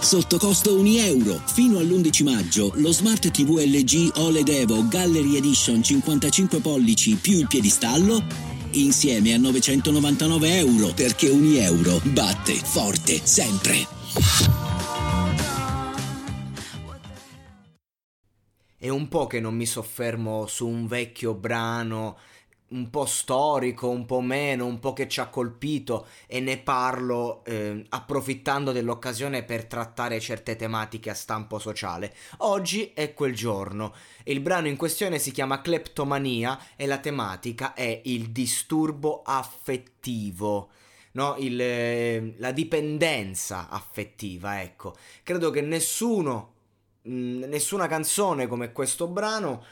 Sotto costo 1 euro. Fino all'11 maggio lo Smart TV LG OLED Evo Gallery Edition 55 pollici più il piedistallo insieme a 999 euro perché 1 euro batte forte sempre. È un po' che non mi soffermo su un vecchio brano un po' storico, un po' meno, un po' che ci ha colpito e ne parlo eh, approfittando dell'occasione per trattare certe tematiche a stampo sociale. Oggi è quel giorno. Il brano in questione si chiama Kleptomania e la tematica è il disturbo affettivo. No, il, eh, la dipendenza affettiva, ecco. Credo che nessuno, mh, mm, nessuna canzone come questo brano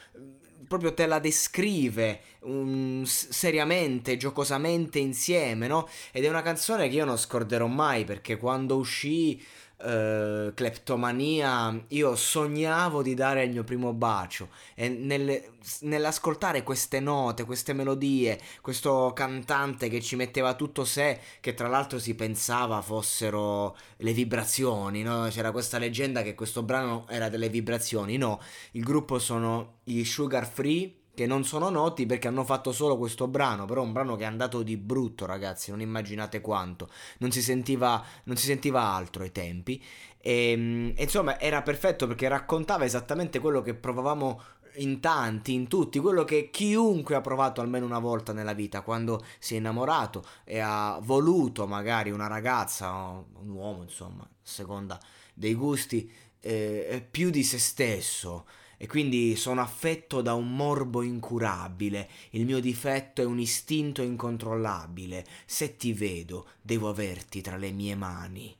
proprio te la descrive um, seriamente, giocosamente insieme, no? Ed è una canzone che io non scorderò mai perché quando uscì uh, Kleptomania io sognavo di dare il mio primo bacio e nel, nell'ascoltare queste note, queste melodie, questo cantante che ci metteva tutto sé, che tra l'altro si pensava fossero le vibrazioni, no? C'era questa leggenda che questo brano era delle vibrazioni, no, il gruppo sono i Sugar Free che non sono noti perché hanno fatto solo questo brano, però un brano che è andato di brutto, ragazzi, non immaginate quanto. Non si sentiva, non si sentiva altro ai tempi. Ehm, e, insomma, era perfetto perché raccontava esattamente quello che provavamo in tanti, in tutti, quello che chiunque ha provato almeno una volta nella vita, quando si è innamorato e ha voluto magari una ragazza un uomo, insomma, a seconda dei gusti, eh, più di se stesso e quindi sono affetto da un morbo incurabile, il mio difetto è un istinto incontrollabile, se ti vedo devo averti tra le mie mani.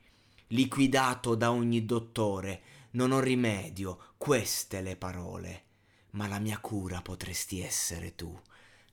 Liquidato da ogni dottore, non ho rimedio, queste le parole, ma la mia cura potresti essere tu.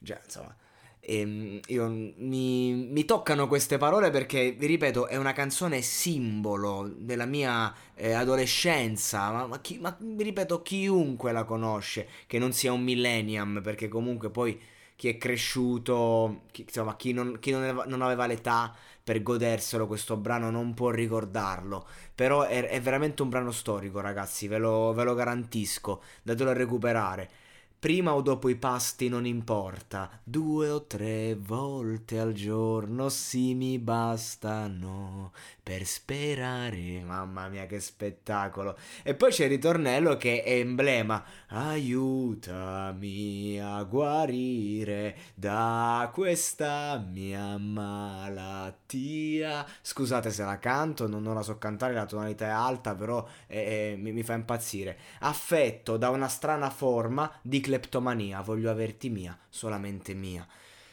Già, insomma, e ehm, io, mi, mi, toccano queste parole perché, vi ripeto, è una canzone simbolo della mia eh, adolescenza, ma, ma, chi, ma, vi ripeto, chiunque la conosce, che non sia un millennium, perché comunque poi chi è cresciuto, chi, insomma, chi, non, chi non, aveva, non, aveva, l'età per goderselo questo brano non può ricordarlo, però è, è veramente un brano storico, ragazzi, ve lo, ve lo garantisco, datelo a recuperare. Prima o dopo i pasti non importa, due o tre volte al giorno sì mi bastano per sperare. Mamma mia che spettacolo. E poi c'è il ritornello che è emblema. Aiutami a guarire da questa mia malattia. Scusate se la canto, non, non la so cantare, la tonalità è alta, però eh, eh, mi, mi fa impazzire. Affetto da una strana forma di cleptomania, voglio averti mia, solamente mia.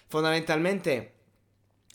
Fondamentalmente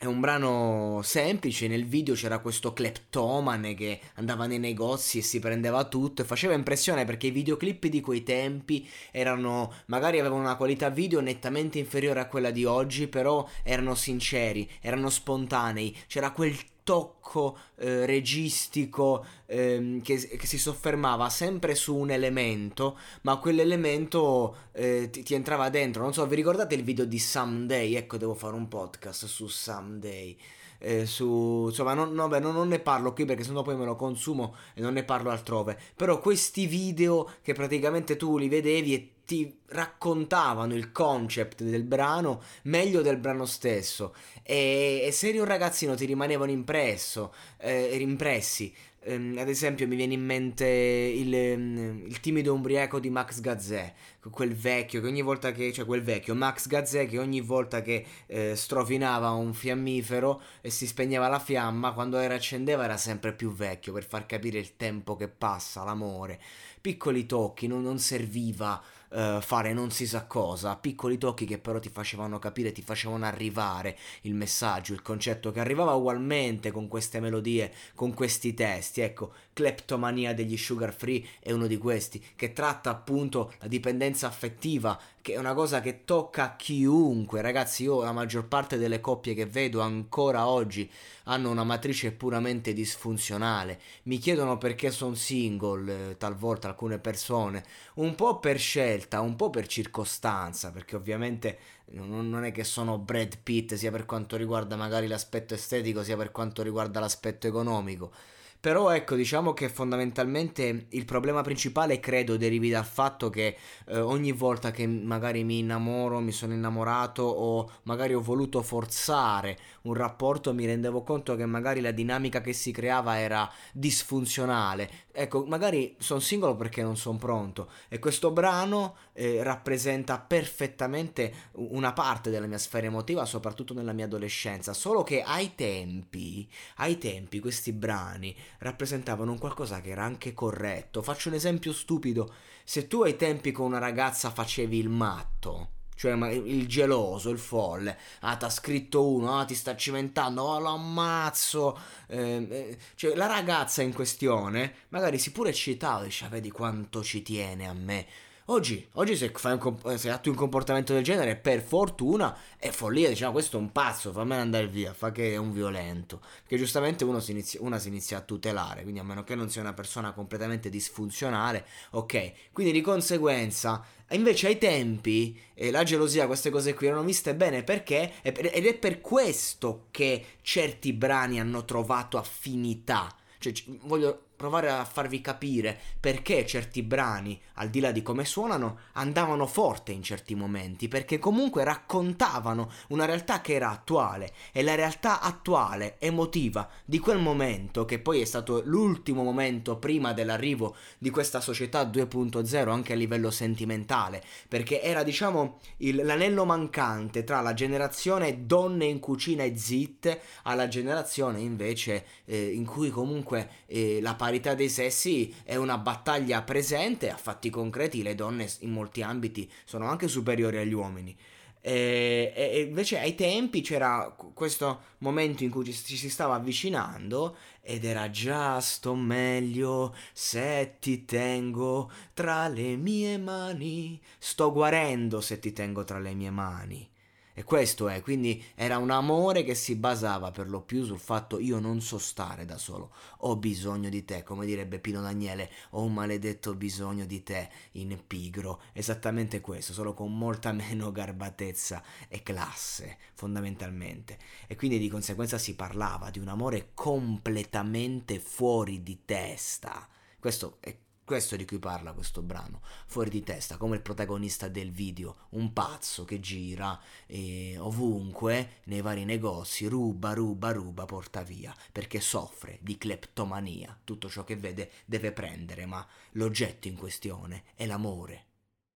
è un brano semplice, nel video c'era questo cleptomane che andava nei negozi e si prendeva tutto e faceva impressione perché i videoclip di quei tempi erano, magari avevano una qualità video nettamente inferiore a quella di oggi, però erano sinceri, erano spontanei, c'era quel tocco eh, registico eh, che, che, si soffermava sempre su un elemento, ma quell'elemento eh, ti, ti, entrava dentro. Non so, vi ricordate il video di Someday? Ecco, devo fare un podcast su Someday. Eh, su, insomma, non, no, beh, non, non, ne parlo qui perché sennò poi me lo consumo e non ne parlo altrove. Però questi video che praticamente tu li vedevi e ti raccontavano il concept del brano meglio del brano stesso e, e se eri un ragazzino ti rimanevano impresso, eh, impressi ehm, ad esempio mi viene in mente il, ehm, il, timido umbriaco di Max Gazzè, quel vecchio che ogni volta che, cioè quel vecchio Max Gazzè che ogni volta che eh, strofinava un fiammifero e si spegneva la fiamma, quando era accendeva era sempre più vecchio per far capire il tempo che passa, l'amore. Piccoli tocchi, non, non serviva uh, fare non si sa cosa, piccoli tocchi che però ti facevano capire, ti facevano arrivare il messaggio, il concetto che arrivava ugualmente con queste melodie, con questi testi. Ecco, Kleptomania degli Sugar Free è uno di questi, che tratta appunto la dipendenza affettiva, che è una cosa che tocca chiunque. Ragazzi, io la maggior parte delle coppie che vedo ancora oggi hanno una matrice puramente disfunzionale. Mi chiedono perché sono single, eh, talvolta alcune persone, un po' per scelta, un po' per circostanza, perché ovviamente non è che sono Brad Pitt sia per quanto riguarda magari l'aspetto estetico sia per quanto riguarda l'aspetto economico però ecco, diciamo che fondamentalmente il problema principale credo derivi dal fatto che eh, ogni volta che magari mi innamoro, mi sono innamorato o magari ho voluto forzare un rapporto, mi rendevo conto che magari la dinamica che si creava era disfunzionale. Ecco, magari sono singolo perché non sono pronto e questo brano eh, rappresenta perfettamente una parte della mia sfera emotiva, soprattutto nella mia adolescenza, solo che ai tempi, ai tempi questi brani rappresentavano un qualcosa che era anche corretto. Faccio un esempio stupido, se tu ai tempi con una ragazza facevi il matto, cioè il geloso, il folle, ah ha scritto uno, ah ti sta cimentando, oh lo ammazzo, eh, eh, cioè la ragazza in questione magari si pure eccitava, dice ah, vedi quanto ci tiene a me, Oggi, oggi se, un, se, attui un comportamento del genere, per fortuna è follia, diciamo questo è un pazzo, fammene andare via, fa che è un violento. Perché giustamente uno si inizia, una si inizia a tutelare, quindi a meno che non sia una persona completamente disfunzionale, ok. Quindi di conseguenza, invece ai tempi, eh, la gelosia, queste cose qui erano viste bene perché, ed è per questo che certi brani hanno trovato affinità. Cioè, voglio provare a farvi capire perché certi brani, al di là di come suonano, andavano forte in certi momenti, perché comunque raccontavano una realtà che era attuale e la realtà attuale, emotiva di quel momento, che poi è stato l'ultimo momento prima dell'arrivo di questa società 2.0 anche a livello sentimentale, perché era diciamo il, l'anello mancante tra la generazione donne in cucina e zitte alla generazione invece eh, in cui comunque eh, la parità parità dei sessi è una battaglia presente, a fatti concreti le donne in molti ambiti sono anche superiori agli uomini. E, e invece ai tempi c'era questo momento in cui ci, ci si stava avvicinando ed era già sto meglio se ti tengo tra le mie mani, sto guarendo se ti tengo tra le mie mani. E questo è, quindi era un amore che si basava per lo più sul fatto io non so stare da solo, ho bisogno di te, come direbbe Pino Daniele, ho un maledetto bisogno di te in pigro, esattamente questo, solo con molta meno garbatezza e classe, fondamentalmente. E quindi di conseguenza si parlava di un amore completamente fuori di testa. Questo è questo di cui parla questo brano, fuori di testa, come il protagonista del video, un pazzo che gira eh, ovunque, nei vari negozi, ruba, ruba, ruba, porta via, perché soffre di cleptomania. Tutto ciò che vede deve prendere, ma l'oggetto in questione è l'amore.